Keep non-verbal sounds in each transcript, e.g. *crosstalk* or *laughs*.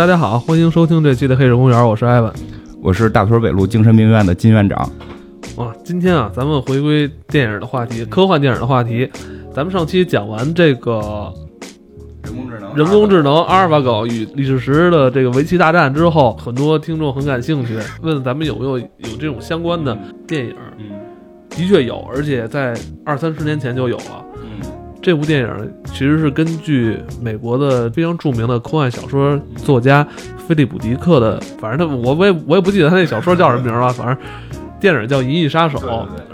啊，大家好，欢迎收听这期的《黑水公园》，我是艾文，我是大屯北路精神病院的金院长。哇，今天啊，咱们回归电影的话题，科幻电影的话题。咱们上期讲完这个人工智能，人工智能阿尔法狗与李世石的这个围棋大战之后，很多听众很感兴趣，问咱们有没有有这种相关的电影？嗯的确有，而且在二三十年前就有了。嗯这部电影其实是根据美国的非常著名的科幻小说作家菲利普·迪克的，反正他我我也我也不记得他那小说叫什么名了，反正电影叫《银翼杀手》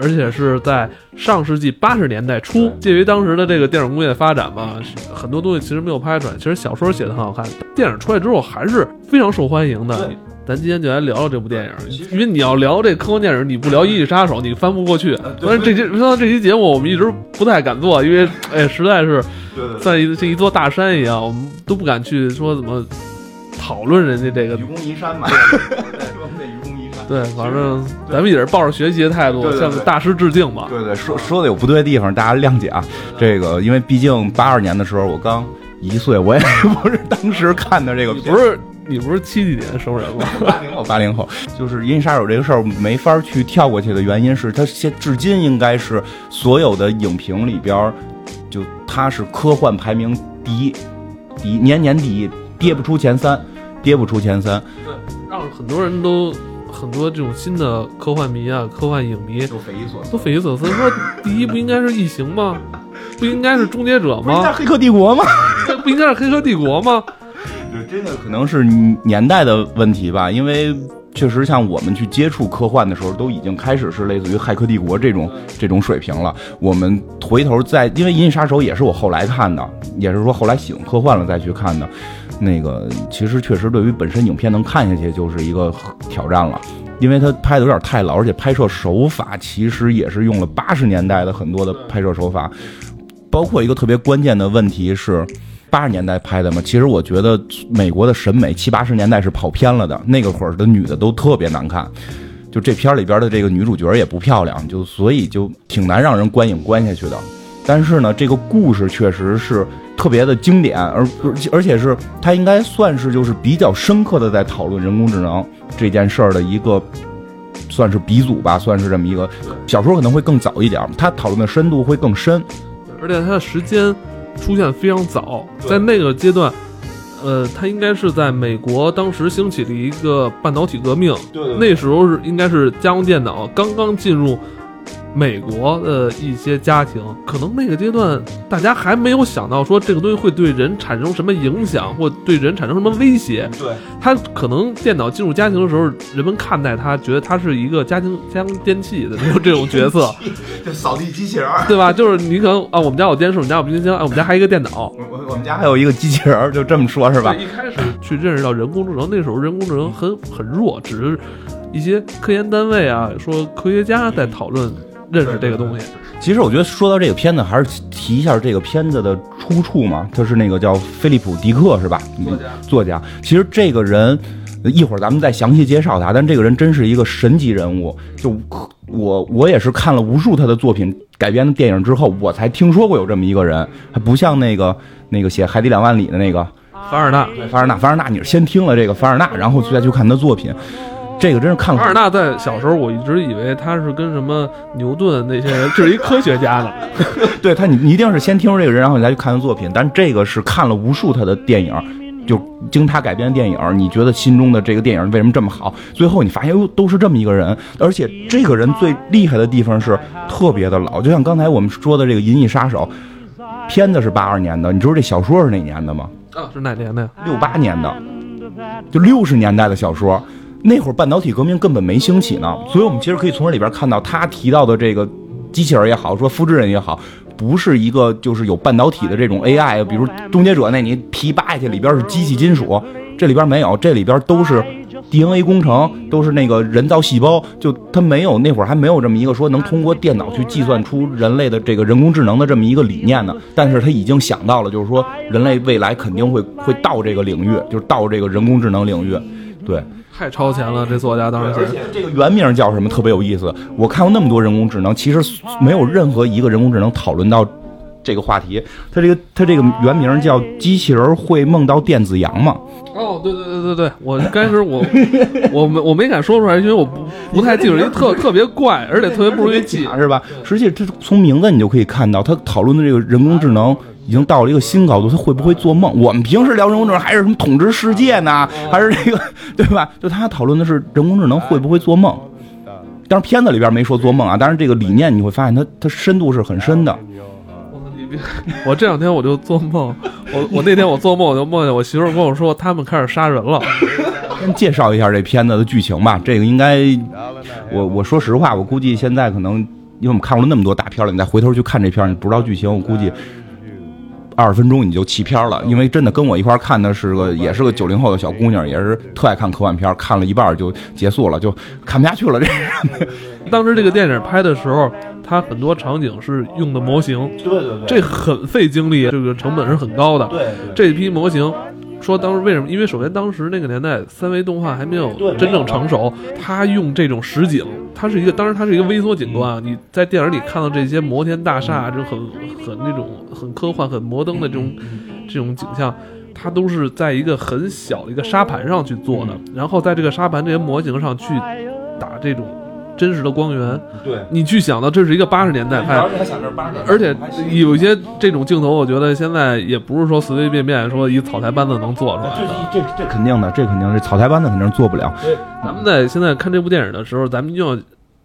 而且是在上世纪八十年代初，介于当时的这个电影工业发展吧，很多东西其实没有拍出来。其实小说写的很好看，电影出来之后还是非常受欢迎的对。咱今天就来聊聊这部电影，因为你要聊这科幻电影，你不聊《银翼杀手》，你翻不过去。呃对反正这期说到这期节目，我们一直不太敢做，因为哎，实在是对对像一像一座大山一样，我们都不敢去说怎么讨论人家这个愚。公移山嘛，*laughs* 愚公移山。对，反正咱们也是抱着学习的态度对对对向大师致敬吧。对对，说说的有不对的地方，大家谅解啊。这个，因为毕竟八二年的时候我刚一岁，我也 *laughs* 不是当时看的这个不是你不是七几年生人吗？八零后，八零后，就是《银翼杀手》这个事儿没法去跳过去的原因是，它现至今应该是所有的影评里边儿，就它是科幻排名第一，第一年年第一，跌不出前三，跌不出前三，对，让很多人都很多这种新的科幻迷啊、科幻影迷都匪夷所思。都匪夷所思，说第一不应该是异形吗？不应该是终结者吗？不是黑客帝国吗？这 *laughs* 不应该是黑客帝国吗？对，真的可能是年代的问题吧，因为确实像我们去接触科幻的时候，都已经开始是类似于《骇客帝国》这种这种水平了。我们回头再，因为《银翼杀手》也是我后来看的，也是说后来喜欢科幻了再去看的。那个其实确实对于本身影片能看下去就是一个挑战了。因为它拍的有点太老，而且拍摄手法其实也是用了八十年代的很多的拍摄手法，包括一个特别关键的问题是，八十年代拍的嘛，其实我觉得美国的审美七八十年代是跑偏了的，那个会儿的女的都特别难看，就这片儿里边的这个女主角也不漂亮，就所以就挺难让人观影观下去的。但是呢，这个故事确实是特别的经典，而而且而且是它应该算是就是比较深刻的在讨论人工智能这件事儿的一个。算是鼻祖吧，算是这么一个小说可能会更早一点，它讨论的深度会更深。而且它的时间出现非常早，在那个阶段，呃，它应该是在美国当时兴起的一个半导体革命，对。那时候是应该是家用电脑刚刚进入美国的一些家庭，可能那个阶段大家还没有想到说这个东西会对人产生什么影响，或对人产生什么威胁。对，他可能电脑进入家庭的时候，人们看待它，觉得它是一个家庭家用电器的这种这种角色。就 *laughs* 扫地机器人儿。对吧？就是你可能啊，我们家有电视，我们家有冰箱，哎，我们家还有一个电脑。*laughs* 我我我们家还有一个机器人儿，就这么说，是吧对，？一开始去认识到人工智能，那时候人工智能很很弱，只是一些科研单位啊，说科学家在讨论认识这个东西。其实我觉得说到这个片子，还是提一下这个片子的出处嘛。他是那个叫菲利普·迪克，是吧？作家作家。其实这个人，呃一会儿咱们再详细介绍他。但这个人真是一个神级人物。就我我也是看了无数他的作品改编的电影之后，我才听说过有这么一个人，还不像那个那个写《海底两万里》的那个凡尔纳，凡尔纳。凡尔纳，你是先听了这个凡尔纳，然后再去看他作品。这个真是看了凡尔纳在小时候，我一直以为他是跟什么牛顿那些人是一科学家呢。*laughs* 对他，你你一定是先听说这个人，然后你再去看他作品。但这个是看了无数他的电影，就经他改编的电影，你觉得心中的这个电影为什么这么好？最后你发现哟，都是这么一个人，而且这个人最厉害的地方是特别的老，就像刚才我们说的这个《银翼杀手》，片子是八二年的，你知道这小说是哪年的吗？啊，是哪年的呀？六八年的，就六十年代的小说。那会儿半导体革命根本没兴起呢，所以我们其实可以从这里边看到他提到的这个机器人也好，说复制人也好，不是一个就是有半导体的这种 AI，比如终结者那你皮扒下去里边是机器金属，这里边没有，这里边都是 DNA 工程，都是那个人造细胞，就他没有那会儿还没有这么一个说能通过电脑去计算出人类的这个人工智能的这么一个理念呢。但是他已经想到了，就是说人类未来肯定会会到这个领域，就是到这个人工智能领域，对。太超前了，这作家当时而且这个原名叫什么特别有意思。我看过那么多人工智能，其实没有任何一个人工智能讨论到这个话题。它这个它这个原名叫《机器人会梦到电子羊吗》？哦，对对对对对，我开始我我没我没敢说出来，因为我不不太记住，因为特特别怪，而且特别不容易记。*laughs* 是吧？实际这从名字你就可以看到，他讨论的这个人工智能已经到了一个新高度。他会不会做梦？我们平时聊人工智能还是什么统治世界呢？还是这个 *laughs* 对吧？就他讨论的是人工智能会不会做梦。但是片子里边没说做梦啊，但是这个理念你会发现，它它深度是很深的。我这两天我就做梦，我我那天我做梦我就梦见我媳妇跟我说他们开始杀人了。*laughs* 先介绍一下这片子的剧情吧，这个应该我我说实话，我估计现在可能因为我们看过了那么多大片了，你再回头去看这片，你不知道剧情，我估计二十分钟你就弃片了。因为真的跟我一块看的是个也是个九零后的小姑娘，也是特爱看科幻片，看了一半就结束了，就看不下去了。这 *laughs* 当时这个电影拍的时候。它很多场景是用的模型，对对对，这很费精力，这个成本是很高的。对，这批模型，说当时为什么？因为首先当时那个年代三维动画还没有真正成熟，它用这种实景，它是一个，当时它是一个微缩景观啊。你在电影里看到这些摩天大厦，这种很很那种很科幻、很摩登的这种这种景象，它都是在一个很小的一个沙盘上去做的，然后在这个沙盘这些模型上去打这种。真实的光源，对你去想到这是一个八十年代拍，而且有一些这种镜头，我觉得现在也不是说随随便便说一草台班子能做出来。这这这肯定的，这肯定是草台班子肯定做不了。咱们在现在看这部电影的时候，咱们就要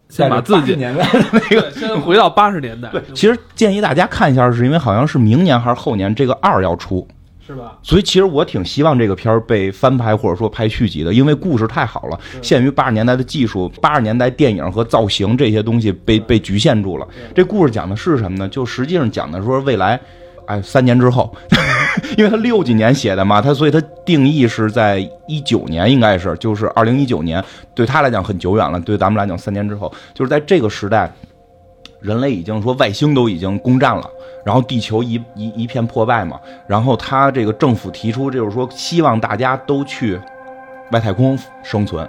先把自己年代的那个先回到八十年代。对，其实建议大家看一下，是因为好像是明年还是后年这个二要出。是吧？所以其实我挺希望这个片儿被翻拍或者说拍续集的，因为故事太好了。限于八十年代的技术，八十年代电影和造型这些东西被被局限住了。这故事讲的是什么呢？就实际上讲的说未来，哎，三年之后，*laughs* 因为他六几年写的嘛，他所以他定义是在一九年，应该是就是二零一九年，对他来讲很久远了，对咱们来讲三年之后，就是在这个时代，人类已经说外星都已经攻占了。然后地球一一一片破败嘛，然后他这个政府提出就是说，希望大家都去外太空生存，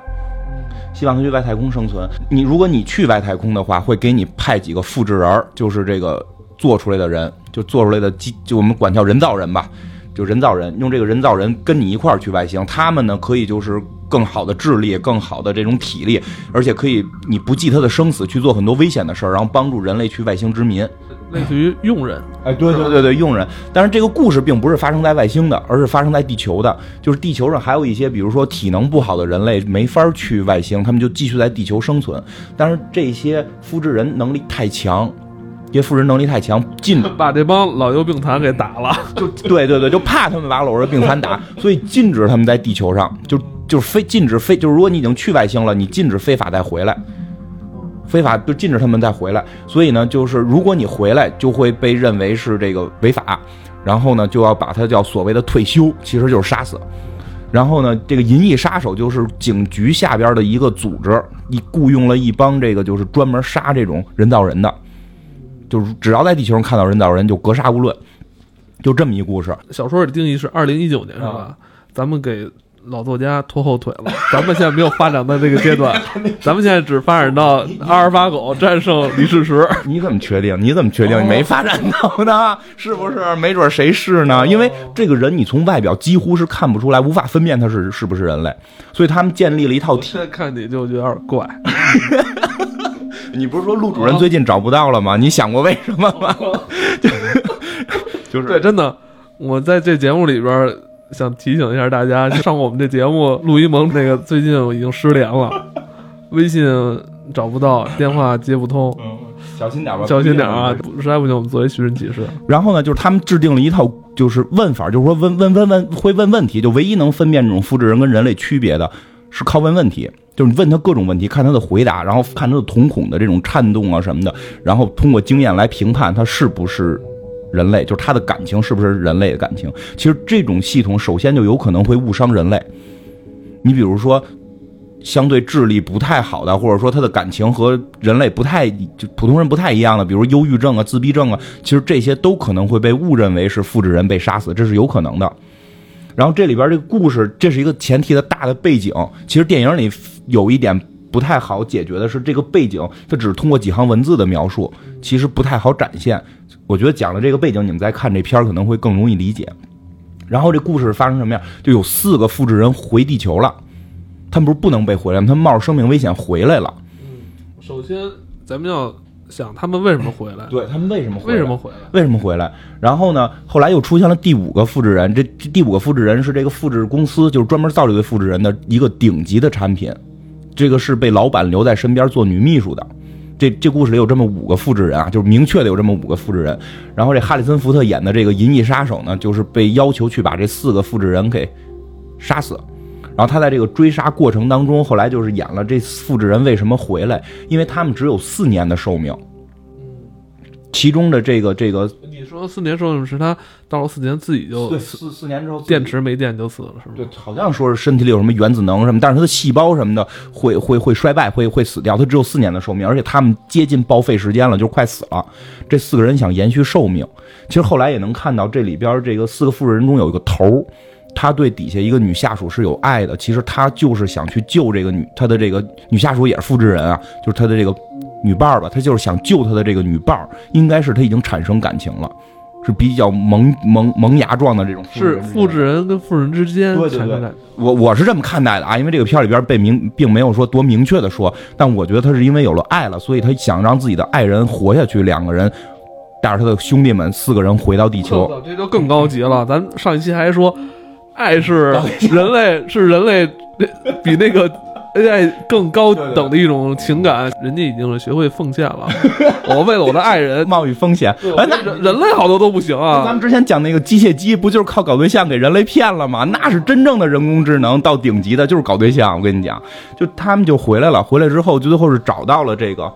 希望他去外太空生存。你如果你去外太空的话，会给你派几个复制人，就是这个做出来的人，就做出来的机，就我们管叫人造人吧，就人造人，用这个人造人跟你一块儿去外星，他们呢可以就是更好的智力，更好的这种体力，而且可以你不计他的生死去做很多危险的事儿，然后帮助人类去外星殖民。类似于佣人，哎，对对对对，佣人。但是这个故事并不是发生在外星的，而是发生在地球的。就是地球上还有一些，比如说体能不好的人类，没法去外星，他们就继续在地球生存。但是这些复制人能力太强，这些复制人能力太强，禁 *laughs* 把这帮老幼病残给打了。*laughs* 就对对对，就怕他们把老弱病残打，所以禁止他们在地球上，就就是非禁止非，就是如果你已经去外星了，你禁止非法再回来。非法就禁止他们再回来，所以呢，就是如果你回来，就会被认为是这个违法，然后呢，就要把他叫所谓的退休，其实就是杀死。然后呢，这个银翼杀手就是警局下边的一个组织，你雇佣了一帮这个就是专门杀这种人造人的，就是只要在地球上看到人造人就格杀勿论，就这么一故事。小说的定义是二零一九年是吧？咱们给。老作家拖后腿了，咱们现在没有发展到这个阶段，*laughs* 咱们现在只发展到阿尔法狗战胜李世石。你怎么确定？你怎么确定你没发展到呢？是不是？没准谁是呢？因为这个人你从外表几乎是看不出来，无法分辨他是是不是人类，所以他们建立了一套。现在看你就有点怪。*laughs* *laughs* 你不是说陆主任最近找不到了吗？你想过为什么吗？*laughs* *laughs* 就是对，真的，我在这节目里边。想提醒一下大家，上过我们这节目，陆一萌那个最近已经失联了，微信找不到，电话接不通，小心点吧，小心点啊！实在不行，我们作为寻人启事。然后呢，就是他们制定了一套就是问法，就是说问问问问会问问题，就唯一能分辨这种复制人跟人类区别的是靠问问题，就是你问他各种问题，看他的回答，然后看他的瞳孔的这种颤动啊什么的，然后通过经验来评判他是不是。人类就是他的感情是不是人类的感情？其实这种系统首先就有可能会误伤人类。你比如说，相对智力不太好的，或者说他的感情和人类不太就普通人不太一样的，比如忧郁症啊、自闭症啊，其实这些都可能会被误认为是复制人被杀死，这是有可能的。然后这里边这个故事，这是一个前提的大的背景。其实电影里有一点不太好解决的是，这个背景它只是通过几行文字的描述，其实不太好展现。我觉得讲了这个背景，你们再看这片儿可能会更容易理解。然后这故事发生什么样？就有四个复制人回地球了，他们不是不能被回来吗？他们冒着生命危险回来了。首先咱们要想他们为什么回来，对他们为什么回来？为什么回来？为什么回来？然后呢？后来又出现了第五个复制人，这第五个复制人是这个复制公司，就是专门造这个复制人的一个顶级的产品。这个是被老板留在身边做女秘书的。这这故事里有这么五个复制人啊，就是明确的有这么五个复制人。然后这哈里森福特演的这个银翼杀手呢，就是被要求去把这四个复制人给杀死。然后他在这个追杀过程当中，后来就是演了这复制人为什么回来，因为他们只有四年的寿命。其中的这个这个，你说四年寿命是他到了四年自己就对四四年之后电池没电就死了是吗？对，好像说是身体里有什么原子能什么，但是他的细胞什么的会会会衰败，会会死掉。他只有四年的寿命，而且他们接近报废时间了，就快死了。这四个人想延续寿命，其实后来也能看到这里边这个四个复制人中有一个头他对底下一个女下属是有爱的。其实他就是想去救这个女，他的这个女下属也是复制人啊，就是他的这个。女伴儿吧，他就是想救他的这个女伴儿，应该是他已经产生感情了，是比较萌萌萌芽状的这种。是复制人跟复制人之间产生感。我我是这么看待的啊，因为这个片里边被明并没有说多明确的说，但我觉得他是因为有了爱了，所以他想让自己的爱人活下去。两个人带着他的兄弟们四个人回到地球，这就更高级了。咱上一期还说，爱是 *laughs* 人类是人类比那个。*laughs* AI 更高等的一种情感，人家已经学会奉献了。我为了我的爱人冒雨风险，哎，那人类好多都不行啊。咱们之前讲那个机械机，不就是靠搞对象给人类骗了吗？那是真正的人工智能到顶级的，就是搞对象。我跟你讲，就他们就回来了，回来之后就最后是找到了这个，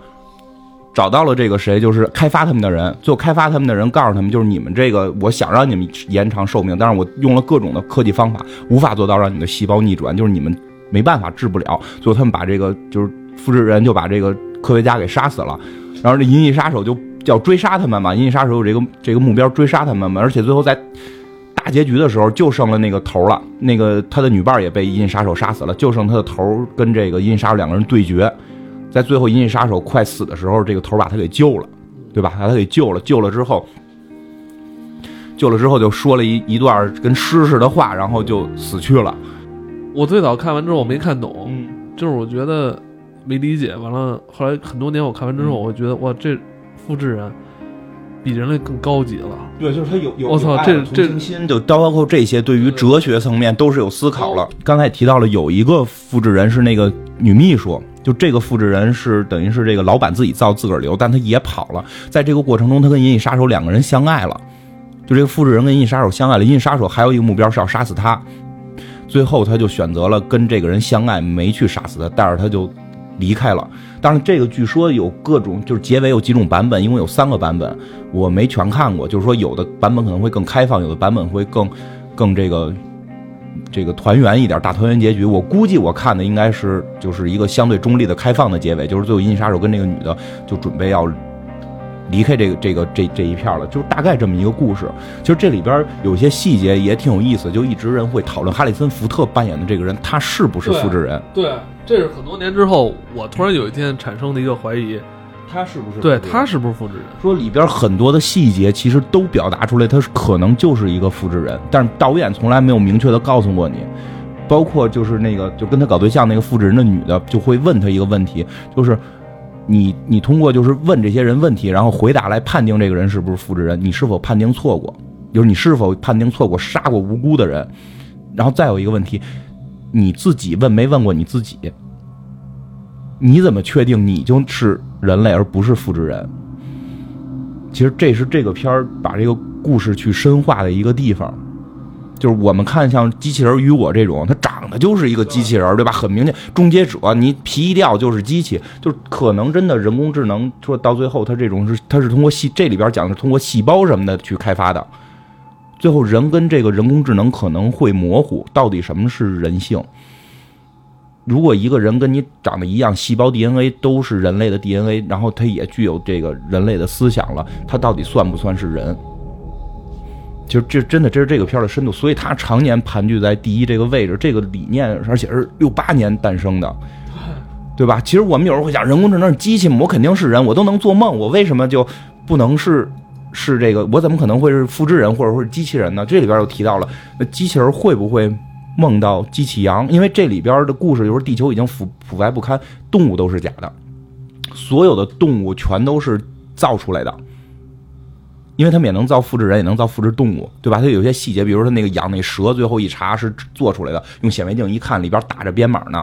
找到了这个谁，就是开发他们的人。最后开发他们的人告诉他们，就是你们这个，我想让你们延长寿命，但是我用了各种的科技方法，无法做到让你的细胞逆转，就是你们。没办法治不了，最后他们把这个就是复制人就把这个科学家给杀死了，然后这银翼杀手就要追杀他们嘛，银翼杀手有这个这个目标追杀他们嘛，而且最后在大结局的时候就剩了那个头了，那个他的女伴也被银翼杀手杀死了，就剩他的头跟这个银翼杀手两个人对决，在最后银翼杀手快死的时候，这个头把他给救了，对吧？把他给救了，救了之后，救了之后就说了一一段跟诗似的话，然后就死去了。我最早看完之后我没看懂，就是我觉得没理解。完了，后来很多年我看完之后，我觉得哇，这复制人比人类更高级了。对，就是他有有我操，这这心就包括这些，对于哲学层面都是有思考了。刚才提到了有一个复制人是那个女秘书，就这个复制人是等于是这个老板自己造自个儿留，但他也跑了。在这个过程中，他跟银翼杀手两个人相爱了。就这个复制人跟银翼杀手相爱了，银翼杀手还有一个目标是要杀死他。最后，他就选择了跟这个人相爱，没去杀死他，带着他就离开了。当然，这个据说有各种，就是结尾有几种版本，一共有三个版本，我没全看过。就是说，有的版本可能会更开放，有的版本会更更这个这个团圆一点，大团圆结局。我估计我看的应该是就是一个相对中立的开放的结尾，就是最后银翼杀手跟这个女的就准备要。离开这个这个这这一片了，就是大概这么一个故事。其实这里边有些细节也挺有意思，就一直人会讨论哈里森福特扮演的这个人，他是不是复制人？对，这是很多年之后，我突然有一天产生的一个怀疑，他是不是？对他是不是复制人？说里边很多的细节其实都表达出来，他是可能就是一个复制人，但是导演从来没有明确的告诉过你。包括就是那个就跟他搞对象那个复制人的女的，就会问他一个问题，就是。你你通过就是问这些人问题，然后回答来判定这个人是不是复制人，你是否判定错过？就是你是否判定错过杀过无辜的人？然后再有一个问题，你自己问没问过你自己？你怎么确定你就是人类而不是复制人？其实这是这个片儿把这个故事去深化的一个地方。就是我们看像机器人与我这种，它长得就是一个机器人，对吧？很明显，终结者你皮一掉就是机器，就是可能真的人工智能说到最后，它这种是它是通过细这里边讲的通过细胞什么的去开发的，最后人跟这个人工智能可能会模糊，到底什么是人性？如果一个人跟你长得一样，细胞 DNA 都是人类的 DNA，然后他也具有这个人类的思想了，他到底算不算是人？就这真的，这是这个片的深度，所以它常年盘踞在第一这个位置。这个理念，而且是六八年诞生的，对吧？其实我们有时候会讲，人工智能是机器吗？我肯定是人，我都能做梦，我为什么就不能是是这个，我怎么可能会是复制人或者说是机器人呢？这里边又提到了，那机器人会不会梦到机器羊？因为这里边的故事就是地球已经腐腐败不堪，动物都是假的，所有的动物全都是造出来的。因为他们也能造复制人，也能造复制动物，对吧？它有些细节，比如说那个羊那蛇，最后一查是做出来的，用显微镜一看，里边打着编码呢，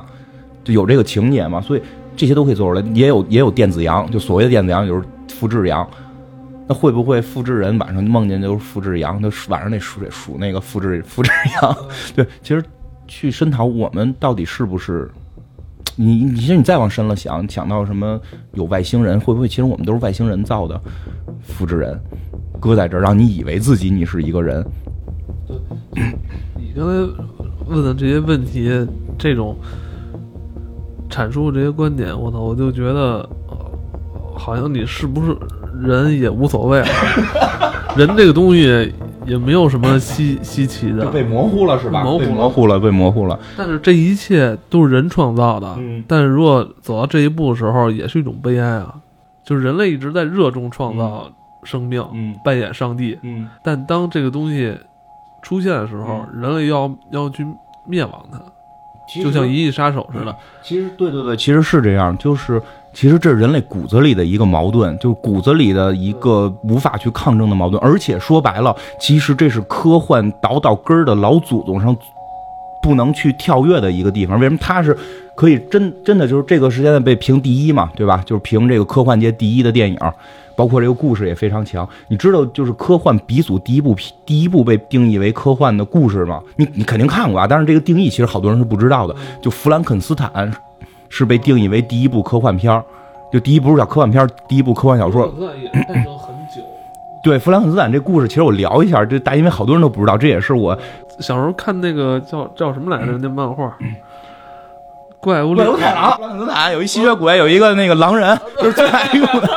就有这个情节嘛。所以这些都可以做出来，也有也有电子羊，就所谓的电子羊就是复制羊。那会不会复制人晚上梦见就是复制羊？他晚上那数数那个复制复制羊？对，其实去深讨我们到底是不是？你你其实你再往深了想，想到什么有外星人？会不会其实我们都是外星人造的复制人？搁在这儿，让你以为自己你是一个人。你刚才问的这些问题，这种阐述这些观点，我操，我就觉得，好像你是不是人也无所谓了。*laughs* 人这个东西也没有什么稀稀奇的，被模糊了是吧？模糊模糊了，被模糊了。但是这一切都是人创造的。嗯。但是如果走到这一步的时候，也是一种悲哀啊！就是人类一直在热衷创造。生命，嗯，扮演上帝，嗯，但当这个东西出现的时候，人类要要去灭亡它，就像《银翼杀手》似的。其实，对对对，其实是这样，就是其实这是人类骨子里的一个矛盾，就是骨子里的一个无法去抗争的矛盾。而且说白了，其实这是科幻倒到根儿的老祖宗上不能去跳跃的一个地方。为什么它是可以真真的就是这个时间段被评第一嘛？对吧？就是评这个科幻界第一的电影。包括这个故事也非常强，你知道就是科幻鼻祖第一部第一部被定义为科幻的故事吗？你你肯定看过啊，但是这个定义其实好多人是不知道的。就《弗兰肯斯坦》是被定义为第一部科幻片儿，就第一部是叫科幻片儿，第一部科幻小说。诞生很久。对《弗兰肯斯坦》这故事，其实我聊一下，这大因为好多人都不知道，这也是我小时候看那个叫叫什么来着那漫画。怪物怪物太郎，弗兰肯斯坦有一吸血鬼，有一个那个狼人，就是最爱用的，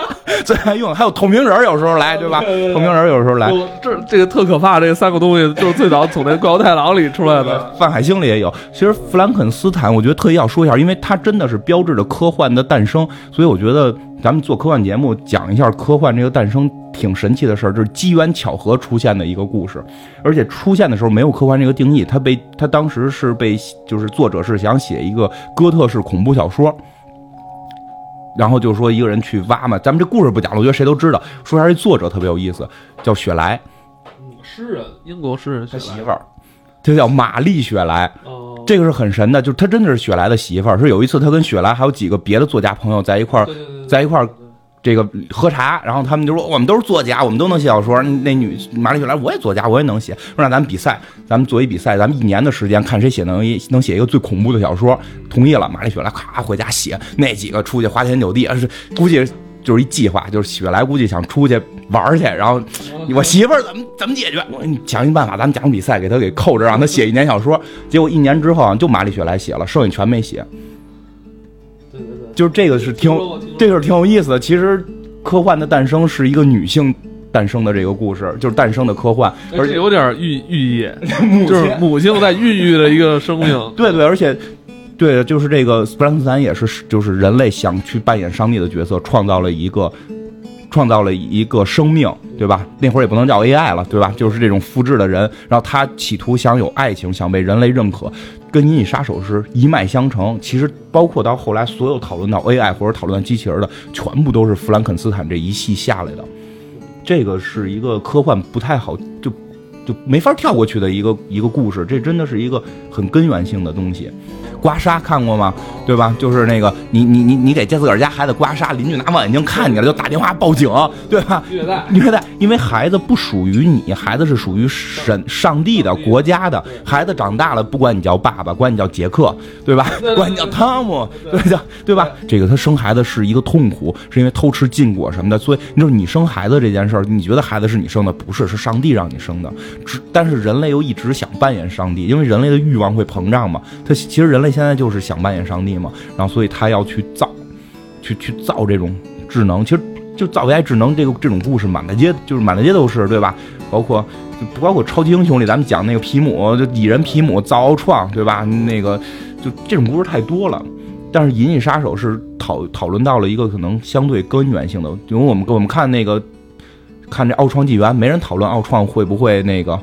最爱用。还有透明人，有时候来，对吧？透明人有时候来。这这个特可怕，这三个东西就是最早从那怪物太郎里出来的，*laughs* 范海辛里也有。其实弗兰肯斯坦，我觉得特意要说一下，因为它真的是标志着科幻的诞生，所以我觉得咱们做科幻节目讲一下科幻这个诞生。挺神奇的事儿，这是机缘巧合出现的一个故事，而且出现的时候没有科幻这个定义，他被他当时是被就是作者是想写一个哥特式恐怖小说，然后就说一个人去挖嘛，咱们这故事不讲了，我觉得谁都知道。说一下这作者特别有意思，叫雪莱，诗人，英国诗人，他媳妇儿，他叫玛丽雪莱，这个是很神的，就是他真的是雪莱的媳妇儿。是有一次他跟雪莱还有几个别的作家朋友在一块儿，在一块儿。这个喝茶，然后他们就说我们都是作家，我们都能写小说。那女马丽雪莱，我也作家，我也能写。说让咱们比赛，咱们做一比赛，咱们一年的时间看谁写能一能写一个最恐怖的小说。同意了，马丽雪莱咔回家写。那几个出去花天酒地，是估计就是一计划，就是雪莱估计想出去玩去。然后我媳妇儿怎么怎么解决？我你想一办法，咱们讲比赛，给他给扣着，让他写一年小说。结果一年之后啊，就马丽雪莱写了，剩下全没写。就是这个是挺，这个是挺有意思的。其实，科幻的诞生是一个女性诞生的这个故事，就是诞生的科幻，而且有点寓寓意，*laughs* 就是母亲在孕育的一个生命。对对，而且，对，就是这个斯普兰斯坦也是，就是人类想去扮演上帝的角色，创造了一个，创造了一个生命，对吧？那会儿也不能叫 AI 了，对吧？就是这种复制的人，然后他企图想有爱情，想被人类认可。跟《银翼杀手》是一脉相承，其实包括到后来所有讨论到 AI 或者讨论机器人的，全部都是弗兰肯斯坦这一系下来的。这个是一个科幻不太好就就没法跳过去的一个一个故事，这真的是一个很根源性的东西。刮痧看过吗？对吧？就是那个你你你你给自个儿家孩子刮痧，邻居拿望远镜看见了就打电话报警，对吧？虐待虐待，因为孩子不属于你，孩子是属于神上帝的国家的。孩子长大了，不管你叫爸爸，管你叫杰克，对吧？管你叫汤姆，*laughs* 对叫对吧？这个他生孩子是一个痛苦，是因为偷吃禁果什么的。所以你说你生孩子这件事儿，你觉得孩子是你生的？不是，是上帝让你生的。只但是人类又一直想扮演上帝，因为人类的欲望会膨胀嘛。他其实人类。现在就是想扮演上帝嘛，然后所以他要去造，去去造这种智能。其实就造 AI 智能这个这种故事满大街就是满大街都是，对吧？包括不包括超级英雄里咱们讲那个皮姆，就蚁人皮姆造奥创，对吧？那个就这种故事太多了。但是《银翼杀手》是讨讨论到了一个可能相对根源性的，因为我们我们看那个看这奥创纪元，没人讨论奥创会不会那个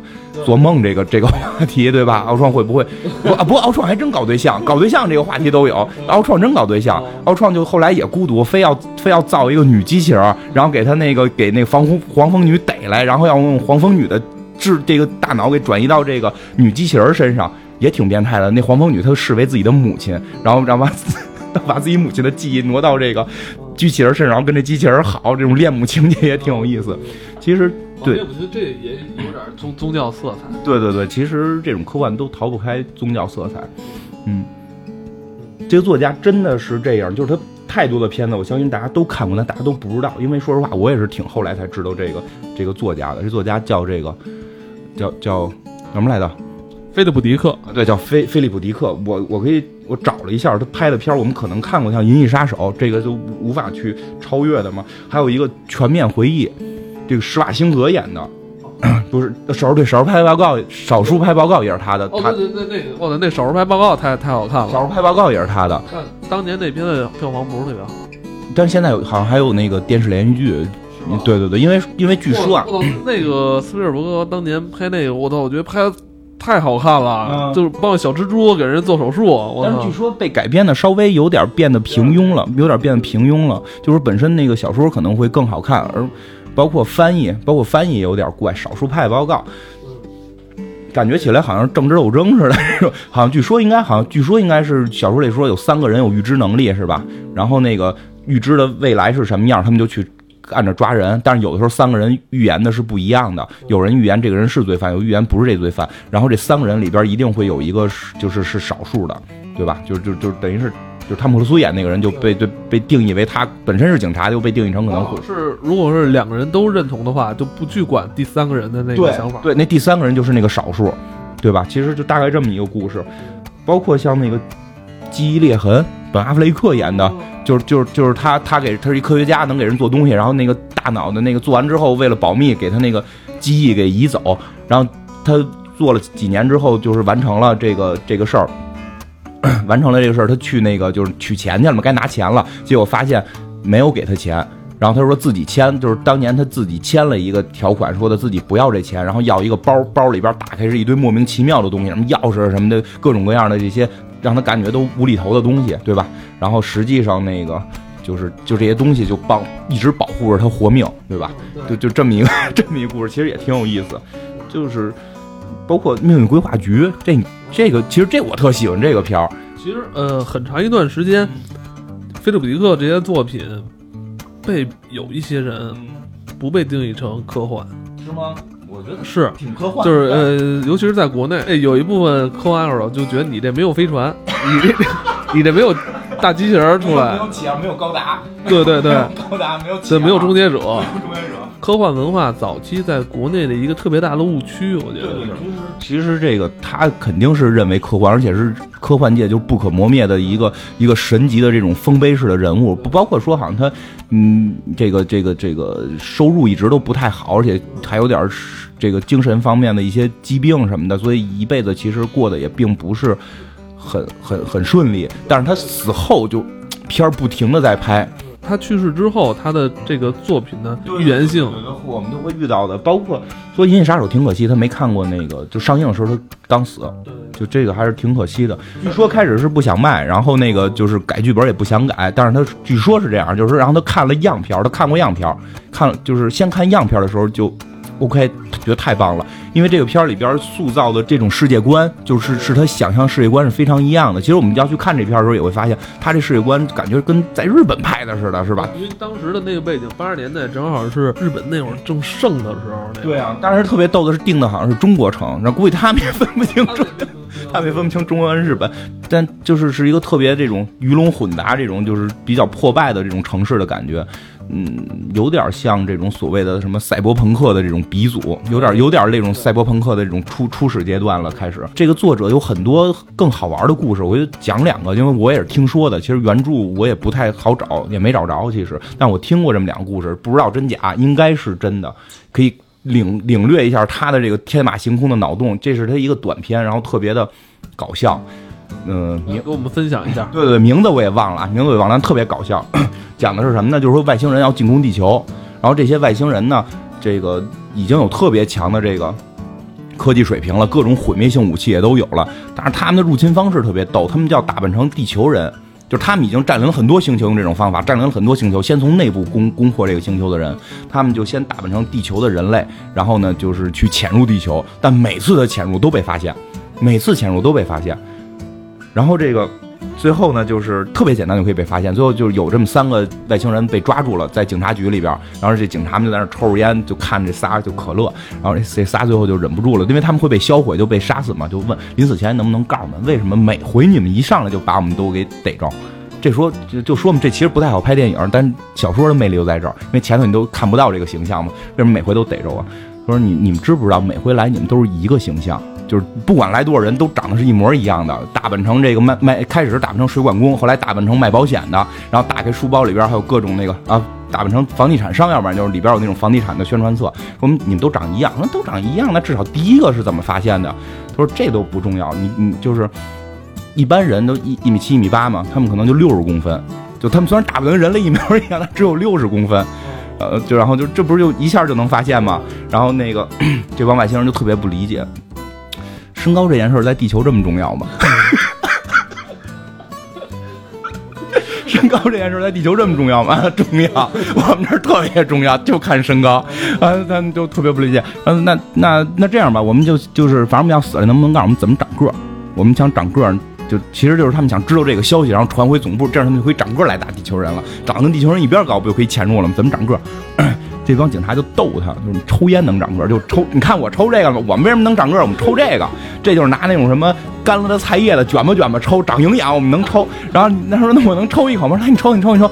做梦这个这个话题，对吧？奥创会不会不啊？不过奥创还真搞对象，*laughs* 搞对象这个话题都有。奥创真搞对象，奥创就后来也孤独，非要非要造一个女机器人，然后给他那个给那个黄蜂黄蜂女逮来，然后要用黄蜂女的智这个大脑给转移到这个女机器人身上，也挺变态的。那黄蜂女她视为自己的母亲，然后让把 *laughs* 把自己母亲的记忆挪到这个。机器人身上跟这机器人好，这种恋母情节也挺有意思。其实，对，我觉得这也有点宗宗教色彩。对对对，其实这种科幻都逃不开宗教色彩。嗯，这个作家真的是这样，就是他太多的片子，我相信大家都看过，但大家都不知道。因为说实话，我也是挺后来才知道这个这个作家的。这作家叫这个叫叫什么来着？菲利普·迪克，对，叫菲菲利普·迪克。我我可以我找了一下他拍的片儿我们可能看过，像《银翼杀手》，这个就无法去超越的嘛。还有一个《全面回忆》，这个施瓦辛格演的，*clears throat* 不是少数对少数派报告，少数拍报告也是他的。哦，对对对，那个，那少数派报告太太好看了。少数派报告也是他的。当年那片的票房不是特别好，但是现在好像还有那个电视连续剧。对对对，因为因为据说啊，那个斯皮尔伯格当年拍那个，我操，我觉得拍。太好看了，就是帮小蜘蛛给人做手术。但是据说被改编的稍微有点变得平庸了，有点变得平庸了。就是本身那个小说可能会更好看，而包括翻译，包括翻译有点怪。少数派报告，感觉起来好像政治斗争似的。*laughs* 好像据说应该，好像据说应该是小说里说有三个人有预知能力，是吧？然后那个预知的未来是什么样，他们就去。按着抓人，但是有的时候三个人预言的是不一样的。有人预言这个人是罪犯，有预言不是这罪犯。然后这三个人里边一定会有一个是就是是少数的，对吧？就就就等于是，就汤姆克鲁斯演那个人就被对被定义为他本身是警察，就被定义成可能是如果是两个人都认同的话，就不去管第三个人的那个想法。对，那第三个人就是那个少数，对吧？其实就大概这么一个故事，包括像那个记忆裂痕，本阿弗雷克演的。就是就是就是他他给他是一科学家，能给人做东西。然后那个大脑的那个做完之后，为了保密，给他那个记忆给移走。然后他做了几年之后，就是完成了这个这个事儿，*coughs* 完成了这个事儿。他去那个就是取钱去了嘛，该拿钱了。结果发现没有给他钱。然后他说自己签，就是当年他自己签了一个条款，说的自己不要这钱，然后要一个包，包里边打开是一堆莫名其妙的东西，什么钥匙什么的，各种各样的这些。让他感觉都无厘头的东西，对吧？然后实际上那个就是就这些东西就帮一直保护着他活命，对吧？就就这么一个 *laughs* 这么一个故事，其实也挺有意思。就是包括命运规划局这这个，其实这我特喜欢这个片儿。其实呃，很长一段时间，菲利普迪克这些作品被有一些人不被定义成科幻，是吗？我觉得是挺科幻，就是呃，尤其是在国内，哎，有一部分科幻爱好者就觉得你这没有飞船，*laughs* 你这你这没有大机器人出来，没有企鹅，没有高达，对对对，*laughs* 高达没有，对，没有终结者，*laughs* 终结者。科幻文化早期在国内的一个特别大的误区，我觉得是。其实这个他肯定是认为科幻，而且是科幻界就不可磨灭的一个一个神级的这种丰碑式的人物，不包括说好像他，嗯，这个这个这个收入一直都不太好，而且还有点这个精神方面的一些疾病什么的，所以一辈子其实过得也并不是很很很顺利。但是他死后就片儿不停的在拍。他去世之后，他的这个作品的预言性，我们都会遇到的。包括说《银翼杀手》挺可惜，他没看过那个，就上映的时候他刚死，就这个还是挺可惜的。据说开始是不想卖，然后那个就是改剧本也不想改，但是他据说是这样，就是然后他看了样片，他看过样片，看就是先看样片的时候就。OK，觉得太棒了，因为这个片儿里边塑造的这种世界观，就是是他想象世界观是非常一样的。其实我们要去看这片儿的时候，也会发现他这世界观感觉跟在日本拍的似的，是吧？因为当时的那个背景，八十年代正好是日本那会儿正盛的时候。对啊，但是特别逗的是定的好像是中国城，那估计他们也分不清楚，*laughs* 他们也分不清中国跟日本。但就是是一个特别这种鱼龙混杂，这种就是比较破败的这种城市的感觉。嗯，有点像这种所谓的什么赛博朋克的这种鼻祖，有点有点那种赛博朋克的这种初初始阶段了。开始，这个作者有很多更好玩的故事，我就讲两个，因为我也是听说的。其实原著我也不太好找，也没找着。其实，但我听过这么两个故事，不知道真假，应该是真的，可以领领略一下他的这个天马行空的脑洞。这是他一个短片，然后特别的搞笑。嗯，你给我们分享一下。*laughs* 对对，名字我也忘了，名字我也忘了，特别搞笑。*clears throat* 讲的是什么呢？就是说外星人要进攻地球，然后这些外星人呢，这个已经有特别强的这个科技水平了，各种毁灭性武器也都有了。但是他们的入侵方式特别逗，他们叫打扮成地球人，就是他们已经占领了很多星球，用这种方法占领了很多星球，先从内部攻攻破这个星球的人，他们就先打扮成地球的人类，然后呢就是去潜入地球，但每次的潜入都被发现，每次潜入都被发现，然后这个。最后呢，就是特别简单就可以被发现。最后就是有这么三个外星人被抓住了，在警察局里边，然后这警察们就在那抽着烟，就看这仨就可乐。然后这仨最后就忍不住了，因为他们会被销毁，就被杀死嘛，就问临死前能不能告诉我们，为什么每回你们一上来就把我们都给逮着？这说就就说嘛，这其实不太好拍电影，但小说的魅力就在这儿，因为前头你都看不到这个形象嘛，为什么每回都逮着啊？他说你你们知不知道，每回来你们都是一个形象。就是不管来多少人都长得是一模一样的，打扮成这个卖卖，开始打扮成水管工，后来打扮成卖保险的，然后打开书包里边还有各种那个啊，打扮成房地产商，要不然就是里边有那种房地产的宣传册。说你们都长一样，那都长一样，那至少第一个是怎么发现的？他说这都不重要，你你就是一般人都一一米七一米八嘛，他们可能就六十公分，就他们虽然打扮跟人类一模一样，但只有六十公分，呃，就然后就这不是就一下就能发现吗？然后那个 *clears throat* 这帮外星人就特别不理解。身高这件事在地球这么重要吗？*laughs* 身高这件事在地球这么重要吗？重要，我们这特别重要，就看身高。啊，他们就特别不理解。嗯，那那那这样吧，我们就就是反正我们要死了，能不能告诉我们怎么长个？我们想长个，就其实就是他们想知道这个消息，然后传回总部，这样他们就可以长个儿来打地球人了。长得跟地球人一边高，不就可以潜入了吗？怎么长个儿？*clears throat* 这帮警察就逗他，就是抽烟能长个儿，就抽。你看我抽这个吗？我们为什么能长个儿？我们抽这个，这就是拿那种什么干了的菜叶子卷吧卷吧抽，长营养，我们能抽。然后他说：“那我能抽一口吗？”说：“你抽，你抽，你抽。”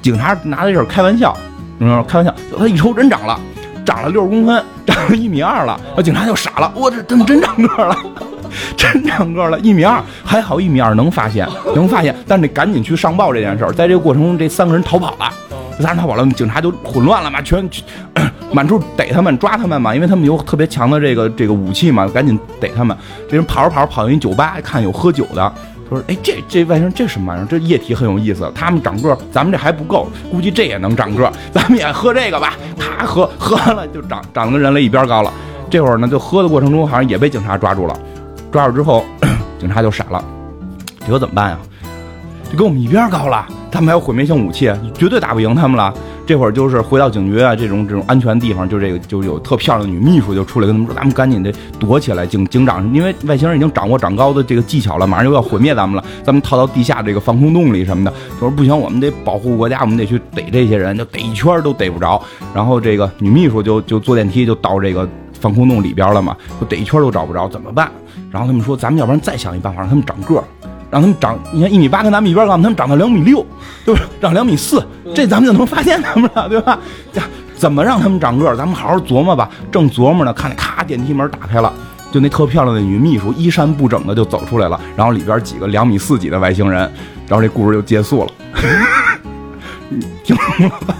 警察拿的这是开玩笑，你说开玩笑。他一抽真长了，长了六十公分，长了一米二了。警察就傻了，我这真真长个儿了，*laughs* 真长个了，一米二，还好一米二能发现，*laughs* 能发现，但得赶紧去上报这件事儿。在这个过程中，这三个人逃跑了。这仨人逃跑了，警察就混乱了嘛，全 *clears throat* 满处逮他们、抓他们嘛，因为他们有特别强的这个这个武器嘛，赶紧逮他们。这人跑着跑着跑进酒吧，看有喝酒的，说：“哎，这这外星人这什么玩意儿？这液体很有意思。他们长个，咱们这还不够，估计这也能长个，*laughs* 咱们也喝这个吧。”他喝喝完了就长长得跟人类一边高了。这会儿呢，就喝的过程中好像也被警察抓住了，抓住之后，警察就傻了，这可怎么办呀？就跟我们一边高了。他们还有毁灭性武器，绝对打不赢他们了。这会儿就是回到警局啊，这种这种安全地方，就这个就有特漂亮的女秘书就出来跟他们说：“咱们赶紧得躲起来。”警警长因为外星人已经掌握长高的这个技巧了，马上又要毁灭咱们了，咱们逃到地下这个防空洞里什么的。他说：“不行，我们得保护国家，我们得去逮这些人，就逮一圈都逮不着。”然后这个女秘书就就坐电梯就到这个防空洞里边了嘛，就逮一圈都找不着，怎么办？然后他们说：“咱们要不然再想一办法，让他们长个儿。”让他们长，你看一米八跟咱们一边高，他们长到两米六，对吧？长两米四，这咱们就能发现他们了，对吧？怎么让他们长个儿？咱们好好琢磨吧。正琢磨呢，看见咔，电梯门打开了，就那特漂亮的女秘书，衣衫不整的就走出来了。然后里边几个两米四几的外星人，然后这故事就结束了。*laughs* 听懂了吧？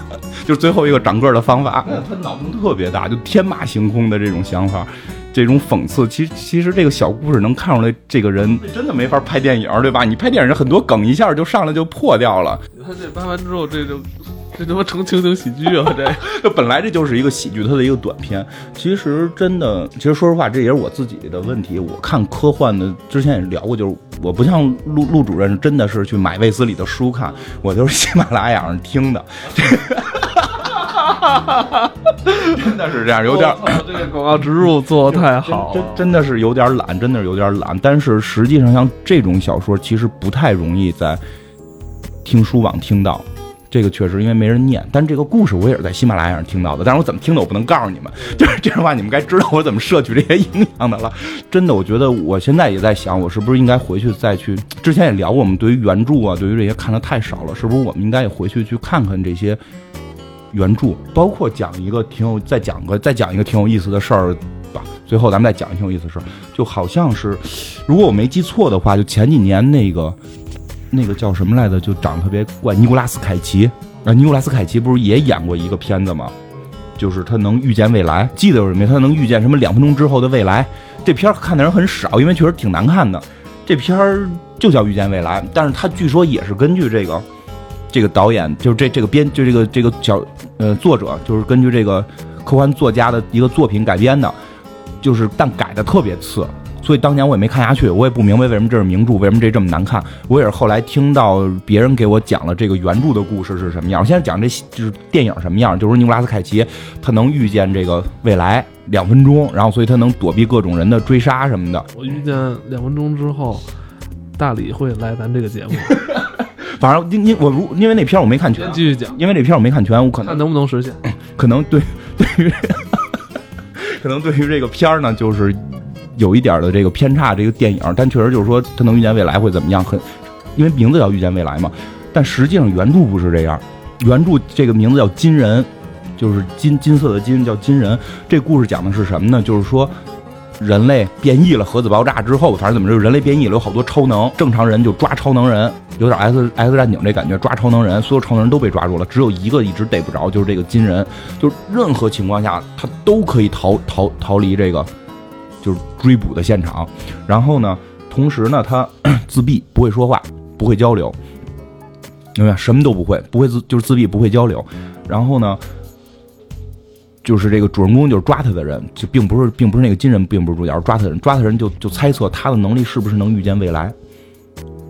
就是最后一个长个儿的方法。他脑洞特别大，就天马行空的这种想法。这种讽刺，其实其实这个小故事能看出来，这个人真的没法拍电影，对吧？你拍电影很多梗一下就上来就破掉了。他这拍完之后，这就这他妈成情景喜剧啊！这 *laughs* 这本来这就是一个喜剧，它的一个短片。其实真的，其实说实话，这也是我自己的问题。我看科幻的之前也聊过，就是我不像陆陆主任，真的是去买卫斯理的书看，我就是喜马拉雅上听的。*laughs* *laughs* 真的是这样，有点这个广告植入做的太好，真真的是有点懒，真的是有点懒。但是实际上，像这种小说，其实不太容易在听书网听到。这个确实因为没人念，但这个故事我也是在喜马拉雅上听到的。但是我怎么听的，我不能告诉你们。*laughs* 就是这样的话，你们该知道我怎么摄取这些营养的了。真的，我觉得我现在也在想，我是不是应该回去再去？之前也聊过，我们对于原著啊，对于这些看的太少了，是不是我们应该也回去去看看这些？原著包括讲一个挺有，再讲个再讲一个挺有意思的事儿吧。最后咱们再讲一个挺有意思的事儿，就好像是，如果我没记错的话，就前几年那个那个叫什么来着，就长得特别怪，尼古拉斯凯奇啊，尼古拉斯凯奇不是也演过一个片子吗？就是他能预见未来，记得有什么？他能预见什么？两分钟之后的未来。这片儿看的人很少，因为确实挺难看的。这片儿就叫预见未来，但是他据说也是根据这个。这个导演就是这这个编就这个这个小呃作者就是根据这个科幻作家的一个作品改编的，就是但改的特别次。所以当年我也没看下去，我也不明白为什么这是名著，为什么这这么难看。我也是后来听到别人给我讲了这个原著的故事是什么样。我现在讲这就是电影什么样，就是尼古拉斯凯奇他能预见这个未来两分钟，然后所以他能躲避各种人的追杀什么的。我预见两分钟之后，大理会来咱这个节目。*laughs* 反正因因我如因为那片我没看全，继续讲，因为那片我没看全，我可能看能不能实现。*coughs* 可能对 *coughs* 对于 *coughs* 可能对于这个片儿呢，就是。有一点的这个偏差，这个电影，但确实就是说他能预见未来会怎么样，很，因为名字叫预见未来嘛。但实际上原著不是这样，原著这个名字叫金人，就是金金色的金叫金人。这故事讲的是什么呢？就是说人类变异了，核子爆炸之后，反正怎么着，人类变异了，有好多超能，正常人就抓超能人，有点 S S 战警这感觉，抓超能人，所有超能人都被抓住了，只有一个一直逮不着，就是这个金人，就任何情况下他都可以逃逃逃离这个。就是追捕的现场，然后呢，同时呢，他 *clears throat* 自闭，不会说话，不会交流，明白？什么都不会，不会自就是自闭，不会交流。然后呢，就是这个主人公就是抓他的人，就并不是，并不是那个金人，并不是主角，抓他的人，抓他的人就就猜测他的能力是不是能预见未来。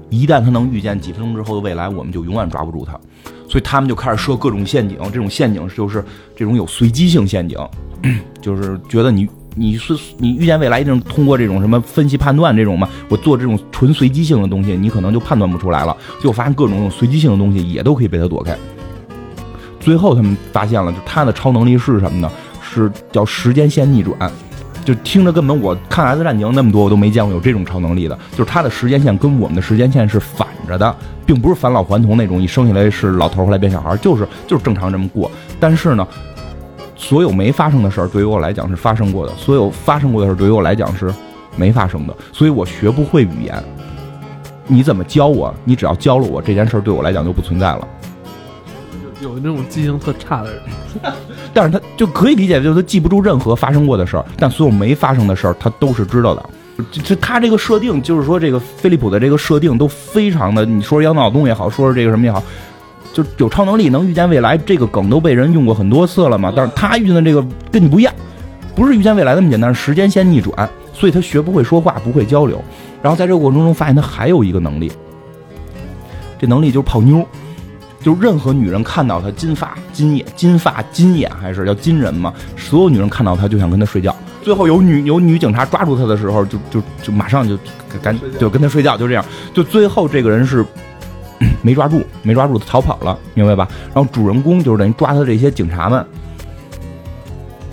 一旦他能预见几分钟之后的未来，我们就永远抓不住他。所以他们就开始设各种陷阱，这种陷阱就是这种有随机性陷阱，*coughs* 就是觉得你。你是你预见未来一定通过这种什么分析判断这种嘛？我做这种纯随机性的东西，你可能就判断不出来了。就发现各种随机性的东西也都可以被他躲开。最后他们发现了，就他的超能力是什么呢？是叫时间线逆转。就听着根本我看《X 战警》那么多，我都没见过有这种超能力的。就是他的时间线跟我们的时间线是反着的，并不是返老还童那种，一生下来是老头后来变小孩，就是就是正常这么过。但是呢。所有没发生的事儿，对于我来讲是发生过的；所有发生过的事儿，对于我来讲是没发生的。所以我学不会语言，你怎么教我？你只要教了我，这件事儿对我来讲就不存在了。有那种记性特差的人，*laughs* 但是他就可以理解，就是他记不住任何发生过的事儿，但所有没发生的事儿，他都是知道的。这他这个设定，就是说这个飞利浦的这个设定都非常的，你说是脑洞也好，说是这个什么也好。就有超能力能预见未来，这个梗都被人用过很多次了嘛。但是他遇见的这个跟你不一样，不是预见未来那么简单，时间线逆转，所以他学不会说话，不会交流。然后在这个过程中发现他还有一个能力，这能力就是泡妞，就任何女人看到他金发金眼金发金眼还是叫金人嘛，所有女人看到他就想跟他睡觉。最后有女有女警察抓住他的时候，就就就马上就赶就跟他睡觉，就这样。就最后这个人是。没抓住，没抓住，他逃跑了，明白吧？然后主人公就是等于抓他这些警察们，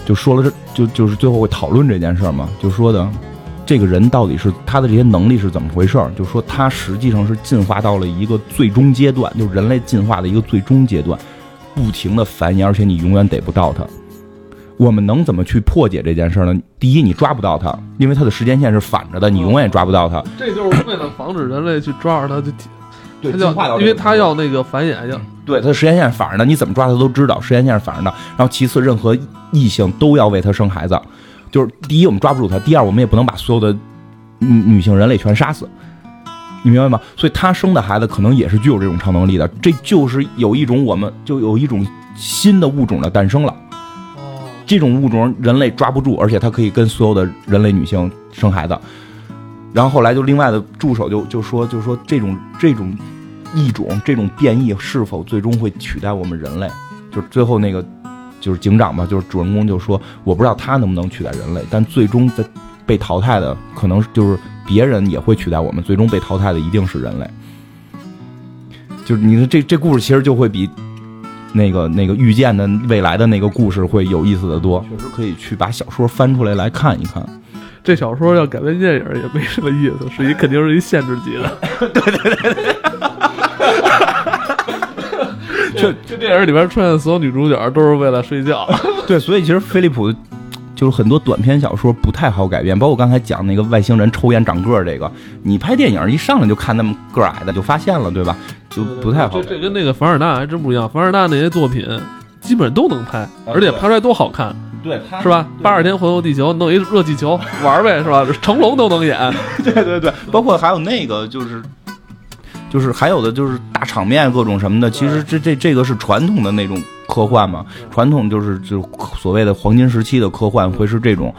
就说了这就就是最后会讨论这件事嘛，就说的这个人到底是他的这些能力是怎么回事儿？就说他实际上是进化到了一个最终阶段，就是人类进化的一个最终阶段，不停的繁衍，而且你永远逮不到他。我们能怎么去破解这件事呢？第一，你抓不到他，因为他的时间线是反着的，你永远抓不到他。这就是为了防止人类去抓着他，就。对，进化到，因为他要那个繁衍，要对他的时间线反着的，你怎么抓他都知道，时间线是反着的。然后其次，任何异性都要为他生孩子，就是第一我们抓不住他，第二我们也不能把所有的女女性人类全杀死，你明白吗？所以他生的孩子可能也是具有这种超能力的，这就是有一种我们就有一种新的物种的诞生了。哦，这种物种人类抓不住，而且它可以跟所有的人类女性生孩子。然后后来就另外的助手就就说就说这种这种异种这种变异是否最终会取代我们人类？就是最后那个就是警长吧，就是主人公就说我不知道他能不能取代人类，但最终在被淘汰的可能就是别人也会取代我们，最终被淘汰的一定是人类。就是你的这这故事其实就会比那个那个预见的未来的那个故事会有意思的多，确实可以去把小说翻出来来看一看。这小说要改编电影也没什么意思，是一肯定是一限制级的。对对对对，这这电影里边出现的所有女主角都是为了睡觉。*laughs* 对，所以其实飞利浦就是很多短篇小说不太好改编，包括刚才讲那个外星人抽烟长个儿这个，你拍电影一上来就看那么个矮的就发现了，对吧？就不太好。这这跟那个凡尔纳还真不一样，凡尔纳那些作品基本都能拍，而且拍出来多好看。对，是吧？八十天环游地球，弄一热气球玩呗，是吧？成龙都能演。*laughs* 对对对，包括还有那个，就是就是还有的就是大场面各种什么的。其实这这这个是传统的那种科幻嘛，传统就是就所谓的黄金时期的科幻会是这种，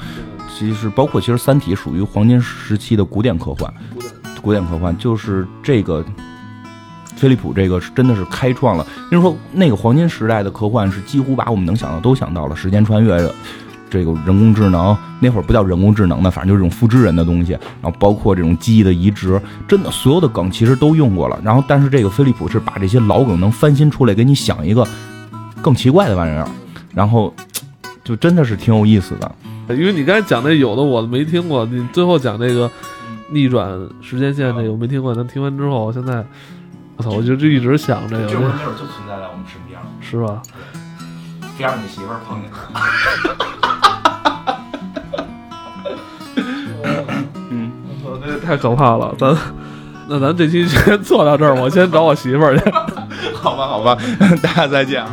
其实包括其实《三体》属于黄金时期的古典科幻，古典科幻就是这个。飞利浦这个是真的是开创了，因为说那个黄金时代的科幻是几乎把我们能想到都想到了，时间穿越，这个人工智能那会儿不叫人工智能的，反正就是这种复制人的东西，然后包括这种记忆的移植，真的所有的梗其实都用过了。然后但是这个飞利浦是把这些老梗能翻新出来，给你想一个更奇怪的玩意儿，然后就真的是挺有意思的。因为你刚才讲那有的我没听过，你最后讲那个逆转时间线那个我没听过，但听完之后现在。我操！我就就一直想这个，就那会儿就存在在我们身边，是吧？*laughs* 别让你媳妇儿碰见。*laughs* 太可怕了。咱那咱这期先做到这儿，我先找我媳妇儿去。*laughs* 好吧，好吧，*laughs* 大家再见。